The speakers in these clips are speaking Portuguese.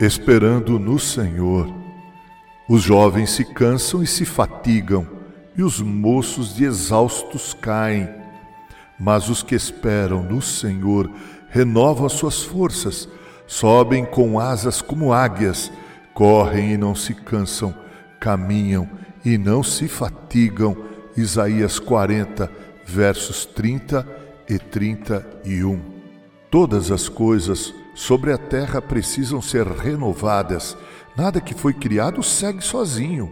Esperando no Senhor. Os jovens se cansam e se fatigam, e os moços de exaustos caem. Mas os que esperam no Senhor renovam as suas forças, sobem com asas como águias, correm e não se cansam, caminham e não se fatigam. Isaías 40, versos 30 e 31. Todas as coisas sobre a terra precisam ser renovadas. Nada que foi criado segue sozinho.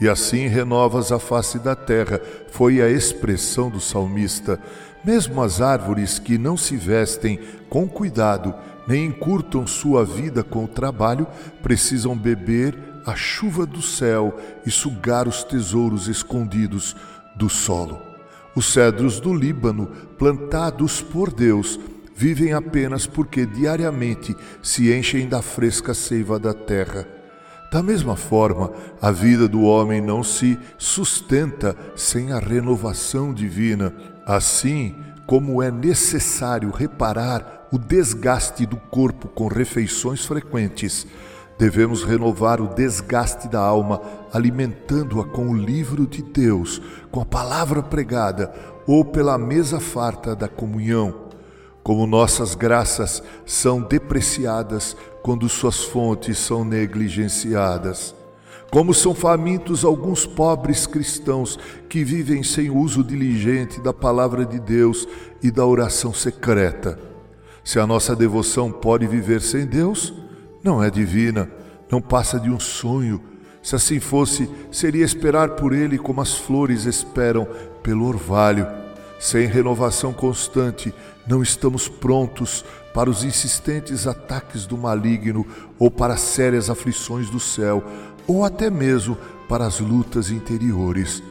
E assim renovas a face da terra, foi a expressão do salmista. Mesmo as árvores que não se vestem com cuidado, nem encurtam sua vida com o trabalho, precisam beber a chuva do céu e sugar os tesouros escondidos do solo. Os cedros do Líbano, plantados por Deus, vivem apenas porque diariamente se enchem da fresca seiva da terra. Da mesma forma, a vida do homem não se sustenta sem a renovação divina. Assim como é necessário reparar o desgaste do corpo com refeições frequentes, devemos renovar o desgaste da alma alimentando-a com o livro de Deus, com a palavra pregada ou pela mesa farta da comunhão como nossas graças são depreciadas quando suas fontes são negligenciadas. Como são famintos alguns pobres cristãos que vivem sem uso diligente da palavra de Deus e da oração secreta. Se a nossa devoção pode viver sem Deus, não é divina, não passa de um sonho. Se assim fosse, seria esperar por Ele como as flores esperam pelo orvalho. Sem renovação constante, não estamos prontos para os insistentes ataques do maligno ou para sérias aflições do céu, ou até mesmo para as lutas interiores.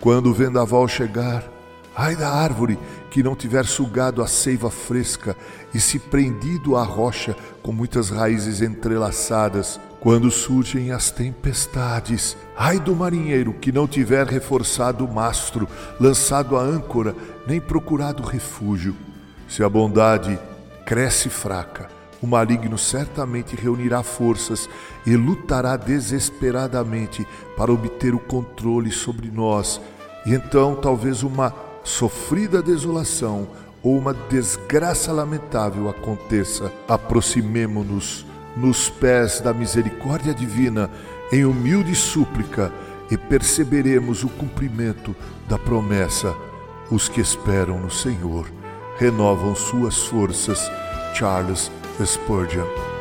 Quando o vendaval chegar, ai da árvore que não tiver sugado a seiva fresca e se prendido à rocha com muitas raízes entrelaçadas, quando surgem as tempestades. Ai do marinheiro que não tiver reforçado o mastro, lançado a âncora, nem procurado refúgio. Se a bondade cresce fraca, o maligno certamente reunirá forças e lutará desesperadamente para obter o controle sobre nós, e então talvez uma sofrida desolação ou uma desgraça lamentável aconteça. Aproximemo-nos nos pés da misericórdia divina, em humilde súplica, e perceberemos o cumprimento da promessa. Os que esperam no Senhor renovam suas forças. Charles Spurgeon